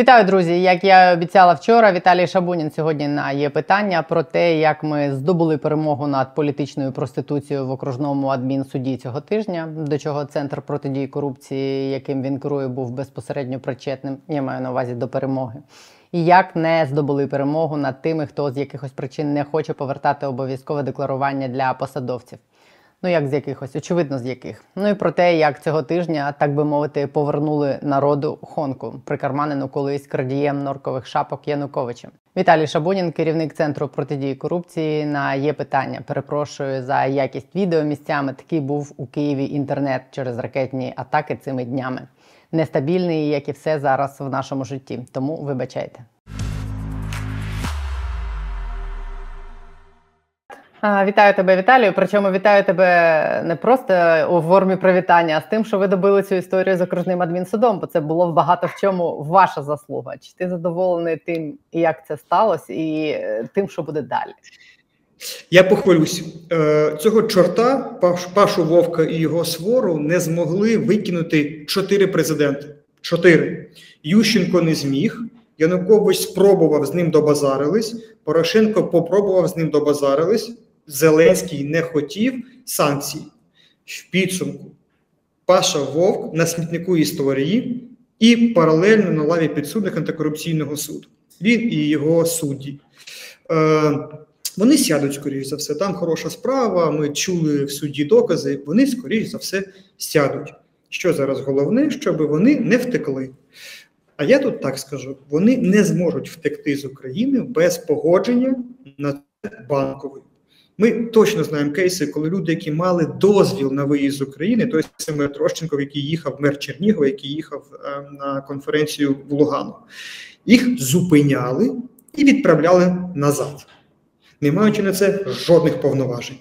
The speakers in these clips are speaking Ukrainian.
Вітаю, друзі! Як я обіцяла вчора, Віталій Шабунін сьогодні на є питання про те, як ми здобули перемогу над політичною проституцією в окружному адмінсуді цього тижня, до чого центр протидії корупції, яким він керує, був безпосередньо причетним. Я маю на увазі до перемоги. І як не здобули перемогу над тими, хто з якихось причин не хоче повертати обов'язкове декларування для посадовців. Ну, як з якихось, очевидно, з яких. Ну і про те, як цього тижня, так би мовити, повернули народу Хонку, прикарманену колись крадієм норкових шапок Януковичем. Віталій Шабунін, керівник центру протидії корупції. На є питання. Перепрошую за якість відео місцями. Такий був у Києві інтернет через ракетні атаки цими днями. Нестабільний, як і все зараз в нашому житті. Тому вибачайте. Вітаю тебе, Віталію. Причому вітаю тебе не просто у формі привітання, а з тим, що ви добили цю історію з окружним адмінсудом, бо це було багато в чому ваша заслуга. Чи ти задоволений тим, як це сталося, і е, тим, що буде далі? Я похвалюсь е, цього чорта, Пашу Вовка і його свору не змогли викинути чотири президенти. Чотири Ющенко не зміг. Янукович спробував з ним добазарились. Порошенко попробував з ним добазарились. Зеленський не хотів санкцій в підсумку. Паша Вовк на смітнику історії і паралельно на лаві підсудних антикорупційного суду. Він і його судді. Е, Вони сядуть, скоріш за все. Там хороша справа. Ми чули в суді докази. Вони, скоріш за все, сядуть. Що зараз головне, щоб вони не втекли. А я тут так скажу: вони не зможуть втекти з України без погодження на банковий. Ми точно знаємо кейси, коли люди, які мали дозвіл на виїзд з України, той саме Трощенков, який їхав мер Чернігова, який їхав е, на конференцію в Лугану, їх зупиняли і відправляли назад, не маючи на це жодних повноважень.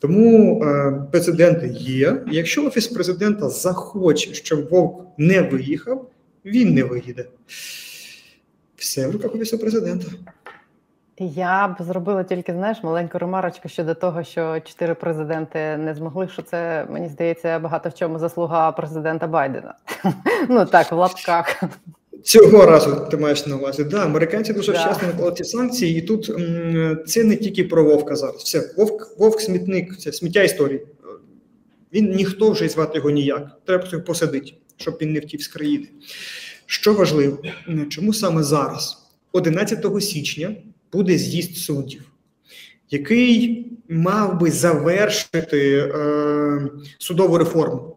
Тому е, прецеденти є. Якщо офіс президента захоче, щоб Вовк не виїхав, він не виїде. Все в руках офісу президента. Я б зробила тільки знаєш маленьку ремарочку щодо того, що чотири президенти не змогли. Що це мені здається багато в чому заслуга президента Байдена. Ну так, в лапках. Цього разу ти маєш на увазі. Да, американці дуже вчасно наклали ці санкції, і тут це не тільки про Вовка зараз. Все, Вовк, Вовк смітник, це сміття історії. Він ніхто вже звати його ніяк. Треба його посадити, щоб він не втів з країни. Що важливо, чому саме зараз, 11 січня буде з'їзд суддів, який мав би завершити е, судову реформу,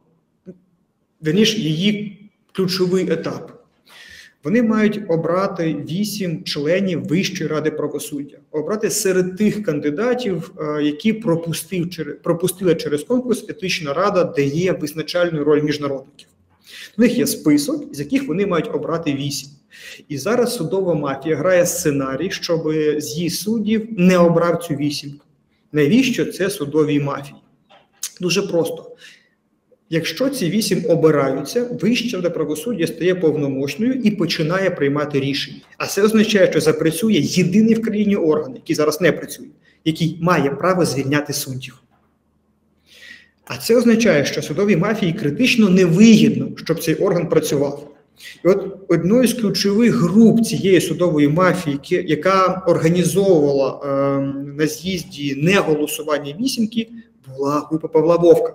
верніше її ключовий етап. Вони мають обрати вісім членів Вищої ради правосуддя, обрати серед тих кандидатів, е, які пропустив, пропустила через конкурс етична рада, де є визначальною роль міжнародників. У них є список, з яких вони мають обрати вісім. І зараз судова мафія грає сценарій, щоб з'їзд суддів не обрав цю вісімку. Навіщо це судовій мафії? Дуже просто. Якщо ці вісім обираються, вища до правосуддя стає повномочною і починає приймати рішення. А це означає, що запрацює єдиний в країні орган, який зараз не працює, який має право звільняти суддів. А це означає, що судовій мафії критично невигідно, щоб цей орган працював. І от одною з ключових груп цієї судової мафії, яка організовувала е, на з'їзді неголосування вісімки, була група Павла Вовка.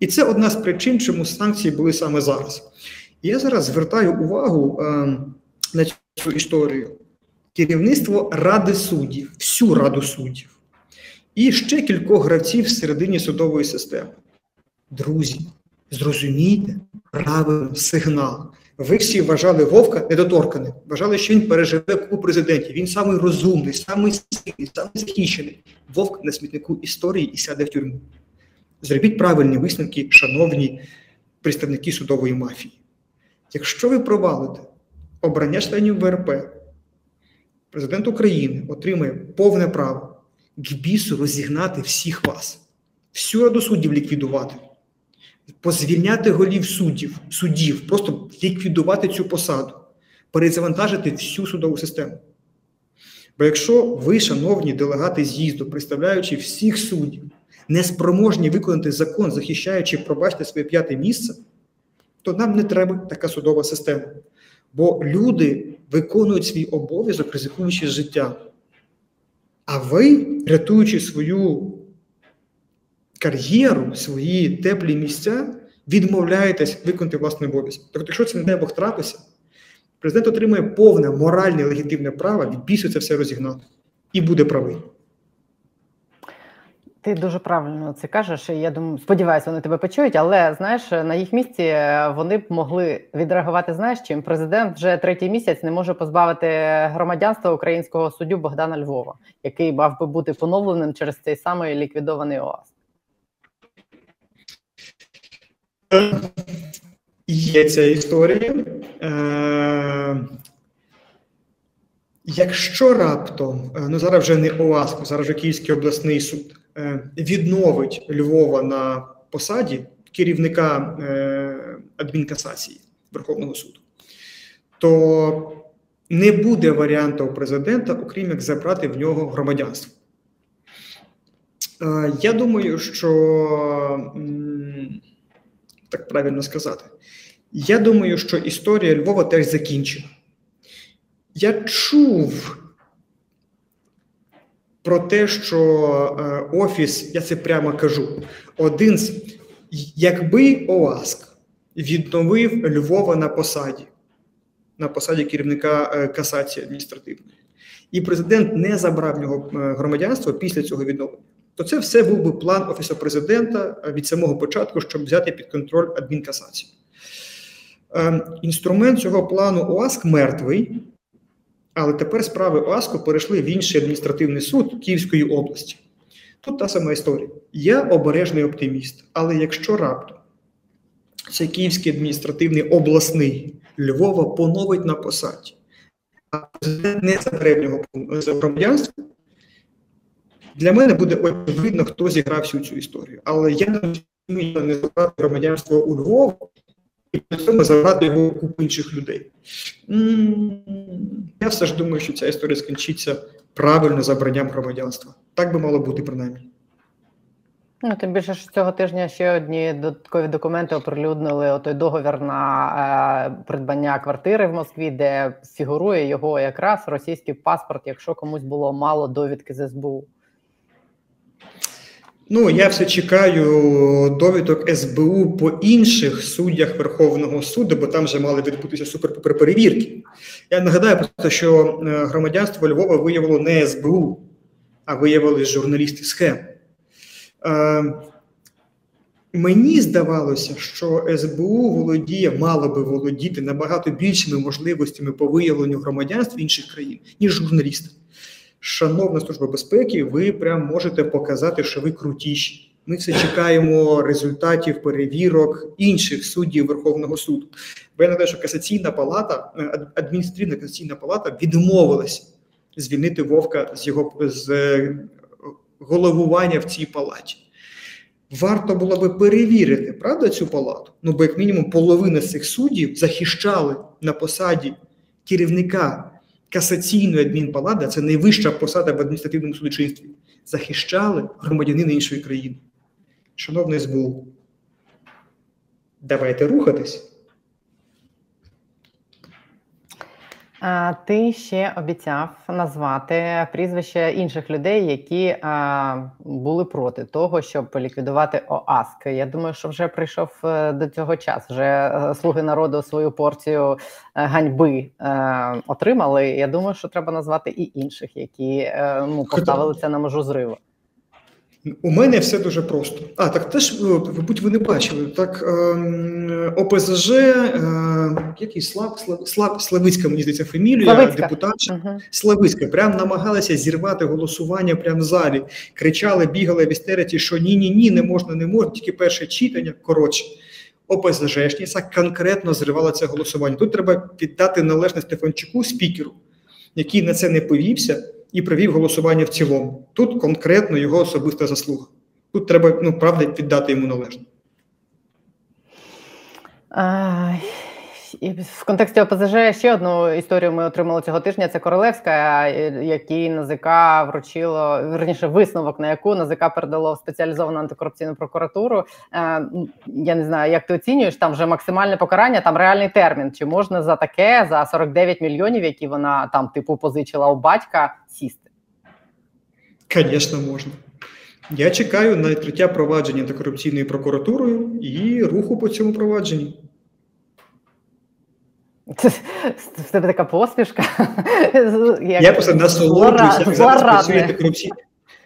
І це одна з причин, чому санкції були саме зараз. І я зараз звертаю увагу е, на цю історію. Керівництво Ради суддів, всю раду суддів, і ще кількох гравців всередині судової системи. Друзі, зрозумійте правильний сигнал. Ви всі вважали Вовка недоторканим, вважали, що він переживе купу президентів. Він самий розумний, самий сильний, самий захищений. Вовк на смітнику історії і сяде в тюрму. Зробіть правильні висновки, шановні представники судової мафії. Якщо ви провалите обрання членів ВРП, президент України отримає повне право к бісу розігнати всіх вас, всю раду суддів ліквідувати, позвільняти голів суддів, суддів, просто ліквідувати цю посаду, перезавантажити всю судову систему. Бо якщо ви, шановні делегати з'їзду, представляючи всіх суддів, не спроможні виконати закон, захищаючи, пробачте своє п'яте місце, то нам не треба така судова система. Бо люди виконують свій обов'язок, ризикуючи життя. А ви, рятуючи свою кар'єру, свої теплі місця, відмовляєтесь виконати власний обов'язок. Тобто, якщо це не дай Бог трапиться, президент отримує повне моральне легітимне право від бісу це все розігнати і буде правий. Ти дуже правильно це кажеш. Я думаю, сподіваюся, вони тебе почують. Але знаєш, на їх місці е, вони б могли відреагувати. Знаєш, чим президент вже третій місяць не може позбавити громадянства українського суддю Богдана Львова, який мав би бути поновленим через цей самий ліквідований ОАС. Є ця історія. Е, Якщо раптом, е, ну зараз вже не ОАСК, зараз вже Київський обласний суд відновить Львова на посаді керівника е, адмінкасації Верховного суду, то не буде варіанту у президента, окрім як забрати в нього громадянство. Я думаю, що так правильно сказати, я думаю, що історія Львова теж закінчена. Я чув про те, що е, Офіс, я це прямо кажу, один з якби ОАСК відновив Львова на посаді, на посаді керівника е, касації адміністративної, і президент не забрав нього е, громадянство після цього відновлення, то це все був би план Офісу президента від самого початку, щоб взяти під контроль адмінкасацію. Інструмент цього плану ОАСК мертвий. Але тепер справи ОАСКО перейшли в інший адміністративний суд Київської області. Тут та сама історія. Я обережний оптиміст, але якщо раптом цей Київський адміністративний обласний Львова поновить на посаді, а президент не забере в нього громадянство, для мене буде очевидно, хто зіграв всю цю історію. Але я не розумію, не забрати громадянство у Львова і при забрати його купу інших людей. Я все ж думаю, що ця історія скінчиться правильно забранням громадянства. Так би мало бути, принаймні. Ну, тим більше що цього тижня ще одні додаткові документи оприлюднили той договір на е, придбання квартири в Москві, де фігурує його якраз російський паспорт, якщо комусь було мало довідки з СБУ. Ну, я все чекаю довідок СБУ по інших суддях Верховного суду, бо там вже мали відбутися суперперевірки. Я нагадаю, просто, що е, громадянство Львова виявило не СБУ, а виявили журналісти схем. Е, Мені здавалося, що СБУ володіє, мало би володіти набагато більшими можливостями по виявленню громадянств інших країн, ніж журналісти. Шановна служба безпеки, ви прям можете показати, що ви крутіші. Ми все чекаємо результатів перевірок інших суддів Верховного суду. Бо я нагадаю, що касаційна палата, е, адміністративна касаційна палата відмовилася звільнити Вовка з його з е, головування в цій палаті. Варто було би перевірити, правда, цю палату? Ну, бо, як мінімум, половина з цих суддів захищали на посаді керівника касаційної адмінпалати, це найвища посада в адміністративному судочинстві, захищали громадянина іншої країни. Шановний СБУ, давайте рухатись. Ти ще обіцяв назвати прізвища інших людей, які були проти того, щоб ліквідувати ОАСК. Я думаю, що вже прийшов е, до цього час. Вже е, слуги народу свою порцію е, ганьби отримали. Я думаю, що треба назвати і інших, які ну поставили це на межу зриву. У мене все дуже просто. А так теж мабуть, ви не бачили. Так е, ОПЗЖ, е, який Слав, Слав, Слав Славицька, мені здається, фамілія, Славицька. депутатша угу. Славицька. Прям намагалася зірвати голосування прямо в залі. Кричали, бігали в істериці, що ні, ні, ні, не можна, не можна. Тільки перше читання. Коротше, ОПЗЖшниця конкретно зривала це голосування. Тут треба віддати належне Стефанчуку, спікеру, який на це не повівся і провів голосування в цілому. Тут конкретно його особиста заслуга. Тут треба ну, правда віддати йому належне. І в контексті ОПЗЖ ще одну історію ми отримали цього тижня. Це Королевська, якій НАЗК вручило верніше висновок, на яку НАЗК передало в спеціалізовану антикорупційну прокуратуру. Е, я не знаю, як ти оцінюєш там вже максимальне покарання, там реальний термін. Чи можна за таке за 49 мільйонів, які вона там типу позичила у батька, сісти? Звісно, можна. Я чекаю на відкриття провадження антикорупційною прокуратурою і руху по цьому провадженні. В тебе така посмішка. Як я просто насолоджуюся, як зараз працює антикорупційна.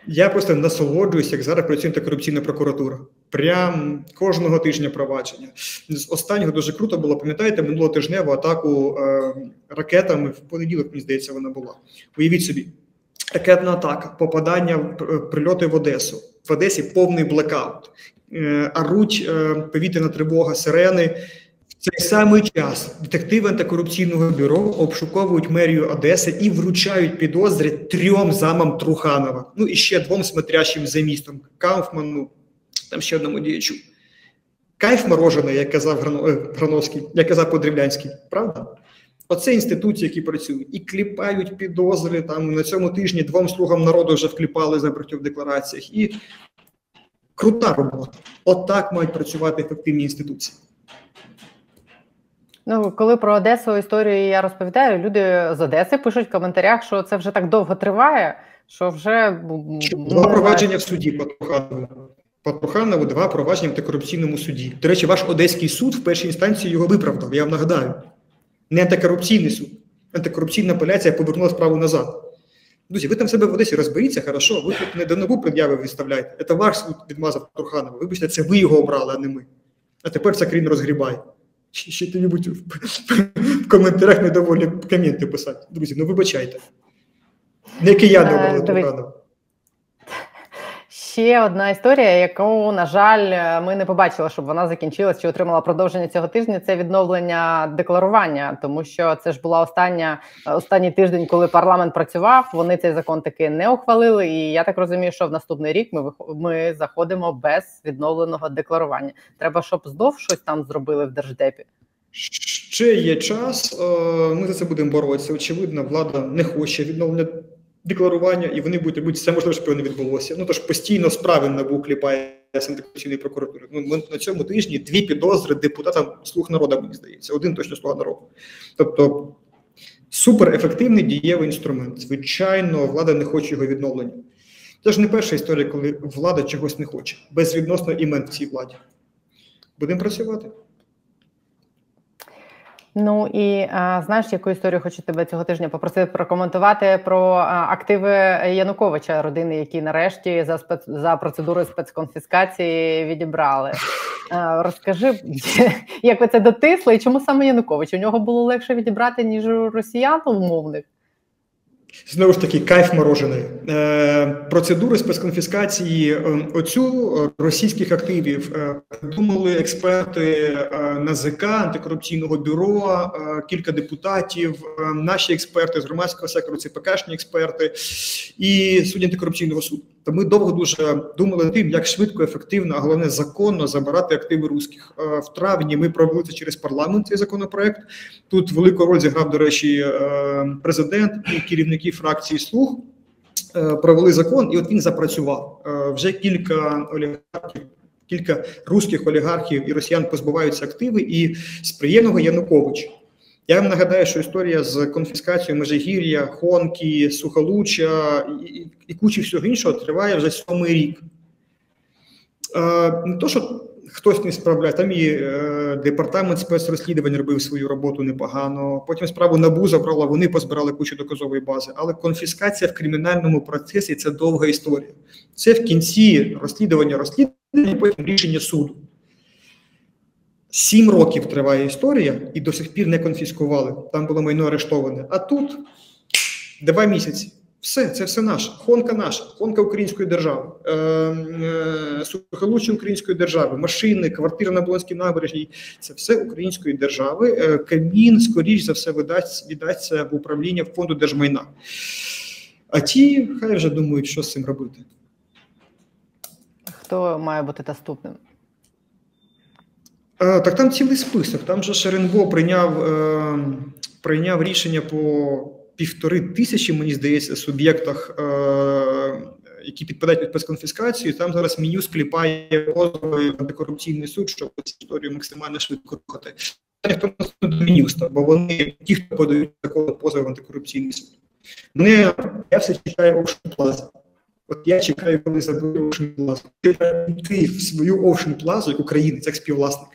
Я просто насолоджуюся, як зараз працює антикорупційна прокуратура. Прям кожного тижня провадження. З останнього дуже круто було, пам'ятаєте, минулого тижневу атаку е, ракетами в понеділок, мені здається, вона була. Уявіть собі, ракетна атака, попадання прильоти в Одесу. В Одесі повний блекаут. Е, аруть е, повітряна тривога, сирени цей самий час детективи антикорупційного бюро обшуковують мерію Одеси і вручають підозри трьом замам Труханова. Ну і ще двом смотрящим за містом Кауфману, там ще одному діячу. Кайф морожений, як казав е, Грановський, як казав Подрівлянський, правда? Оце інституції, які працюють і кліпають підозри. Там на цьому тижні двом слугам народу вже вкліпали за в деклараціях. І крута робота. Отак От мають працювати ефективні інституції. Ну, коли про Одесу історію я розповідаю, люди з Одеси пишуть в коментарях, що це вже так довго триває, що вже ну, два провадження в суді по Труханову. По Труханову два провадження в антикорупційному суді. До речі, ваш одеський суд в першій інстанції його виправдав. Я вам нагадаю, не антикорупційний суд. Антикорупційна апеляція повернула справу назад. Друзі, ви там себе в Одесі розберіться, хорошо, ви тут не до нову пред'яви виставляєте. Це ваш суд відмазав Труханова. Вибачте, це ви його обрали, а не ми. А тепер ця країна розгрібає ще тобі будь в коментарях недоволі коменти писати. Друзі, ну вибачайте. Не кияни е, обрали. Ще одна історія, яку, на жаль, ми не побачили, щоб вона закінчилась чи отримала продовження цього тижня. Це відновлення декларування, тому що це ж була остання останній тиждень, коли парламент працював. Вони цей закон таки не ухвалили. І я так розумію, що в наступний рік ми ми заходимо без відновленого декларування. Треба, щоб знов щось там зробили в держдепі. Ще є час. Е, ми за це будемо боротися. Очевидно, влада не хоче відновлення декларування, і вони будуть робити все можливе, щоб його не відбулося. Ну тож постійно справи НАБУ кліпає антикорупційної прокуратури. Ну на цьому тижні дві підозри депутатам слуг народу, мені здається, один точно слуга народу. Тобто суперефективний дієвий інструмент. Звичайно, влада не хоче його відновлення. Це ж не перша історія, коли влада чогось не хоче, безвідносно імен в цій владі. Будемо працювати. Ну і а, знаєш, яку історію хочу тебе цього тижня попросити прокоментувати про а, активи Януковича, родини, які нарешті за спец за процедурою спецконфіскації відібрали. А, розкажи, як ви це дотисли, і чому саме Янукович? У нього було легше відібрати ніж у росіян умовних? Знову ж таки, кайф морожений. Е, Процедури спецконфіскації е, оцю е, російських активів е, думали експерти НАЗК, антикорупційного бюро, кілька депутатів, наші експерти з громадського сектору, ЦПКшні експерти і судді антикорупційного суду. То ми довго дуже думали над тим, як швидко, ефективно, а головне законно забирати активи русських. Е, в травні ми провели це через парламент. Цей законопроект тут велику роль зіграв, до речі, президент і керівники фракції слуг е, провели закон, і от він запрацював вже кілька олігархів. Кілька русських олігархів і росіян позбуваються активи, і з приємного Янукович. Я вам нагадаю, що історія з конфіскацією Межигір'я, Хонки, Сухолуччя і, і кучі всього іншого триває вже сьомий рік. Е, Не то, що хтось не справляє, там і е, департамент спецрозслідувань робив свою роботу непогано. Потім справу набу забрала, вони позбирали кучу доказової бази. Але конфіскація в кримінальному процесі це довга історія. Це в кінці розслідування розслідування, потім рішення суду. Сім років триває історія, і до сих пір не конфіскували. Там було майно арештоване. А тут два місяці. Все, це все наше. Хонка наша, хонка української держави, е, е, сухолуччя української держави, машини, квартири на Болонській набережній це все української держави. Е, Камін, скоріш за все, видасть, віддасться в управління фонду держмайна. А ті хай вже думають, що з цим робити. Хто має бути наступним? Е, Так там цілий список. Там же Шеренбо прийняв, е, прийняв рішення по півтори тисячі, мені здається, суб'єктах, е, які підпадають під спецконфіскацію. Там зараз Мін'юст кліпає позови антикорупційний суд, щоб цю історію максимально швидко рухати. Ніхто не до Мін'юста, бо вони ті, хто подають такого позови в антикорупційний суд. Мене я все чекаю Ocean Plaza. От я чекаю, коли заберу Ocean Plaza. Чекаю в свою Ocean Plaza як українець, як співвласник.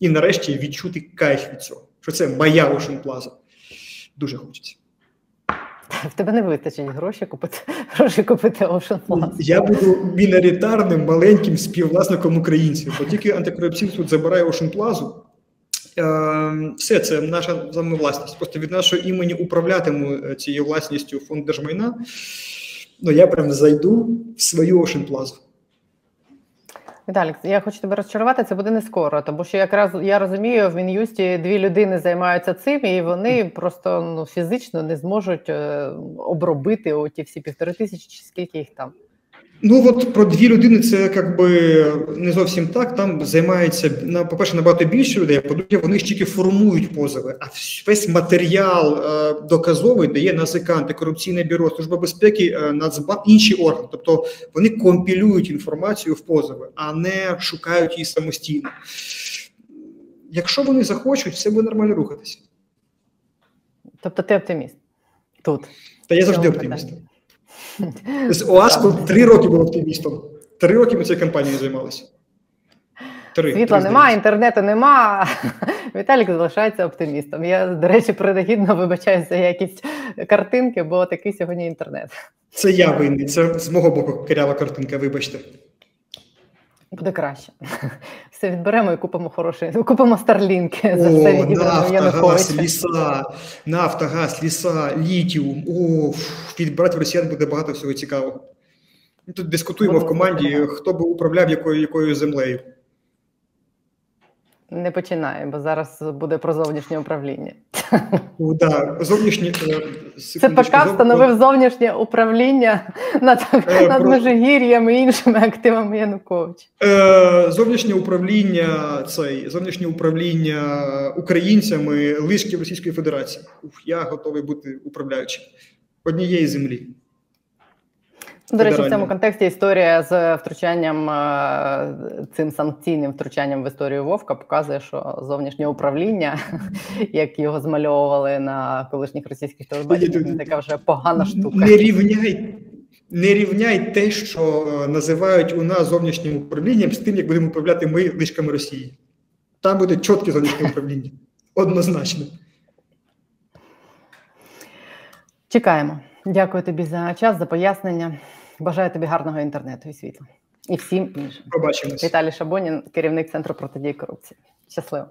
І нарешті відчути кайф від цього. Що це моя Ocean Plaza. Дуже хочеться. В тебе не вистачить гроші купити гроші купити Ocean Plaza. Я буду міноритарним маленьким співвласником українців. Бо тільки антикорупційний суд забирає Ocean Plaza, е, все це наша саме власність. Просто від нашого імені управлятиму е, цією власністю фонд держмайна. Ну я прям зайду в свою Ocean Plaza. Віталік, я хочу тебе розчарувати, це буде не скоро, тому що якраз я розумію, в Мін'юсті дві людини займаються цим, і вони просто ну, фізично не зможуть е, обробити оті всі півтори тисячі, чи скільки їх там. Ну от про дві людини це якби не зовсім так. Там займається на по-перше, набагато більше людей. а По-друге, вони ж тільки формують позови, а весь матеріал е, доказовий дає НАЗК, антикорупційне бюро, служба безпеки, е, Нацбанк, інші органи. Тобто вони компілюють інформацію в позови, а не шукають її самостійно. Якщо вони захочуть, все буде нормально рухатися. Тобто ти оптиміст тут. Та я завжди оптиміст. З ОАСКом три роки був оптимістом. Три роки ми цією кампанією займалися. Три. Світла три, нема, інтернету нема. Віталік залишається оптимістом. Я, до речі, принагідно вибачаюся за якісь картинки, бо такий сьогодні інтернет. Це я винний, це з мого боку карява картинка, вибачте. Буде краще. Все відберемо і купимо хороші, купимо старлінки за все відібрано нафта, газ, ліса, нафта, газ, ліса, літіум. О, відбирати в росіян буде багато всього цікавого. Тут дискутуємо в команді, хто би управляв якою, якою землею. Не починає, бо зараз буде про зовнішнє управління. Да, зовнішні, е, Це секундочку, ПК встановив зовнішнє управління над, Е, над про- Межигір'ям і іншими активами Януковича. Е, Зовнішнє управління цей зовнішнє управління українцями лишків Російської Федерації. Ух, я готовий бути управляючим однієї землі. До речі, в цьому контексті історія з втручанням е, цим санкційним втручанням в історію Вовка показує, що зовнішнє управління, як його змальовували на колишніх російських телебаченнях, така вже погана штука. Не рівняй, не рівняй те, що е, називають у нас зовнішнім управлінням, з тим, як будемо управляти ми лишками Росії. Там буде чітке зовнішнє управління. Однозначно. Чекаємо. Дякую тобі за час, за пояснення. Бажаю тобі гарного інтернету і світла. І всім іншим. Побачимось. Віталій Шабонін, керівник центру протидії корупції. Щасливо.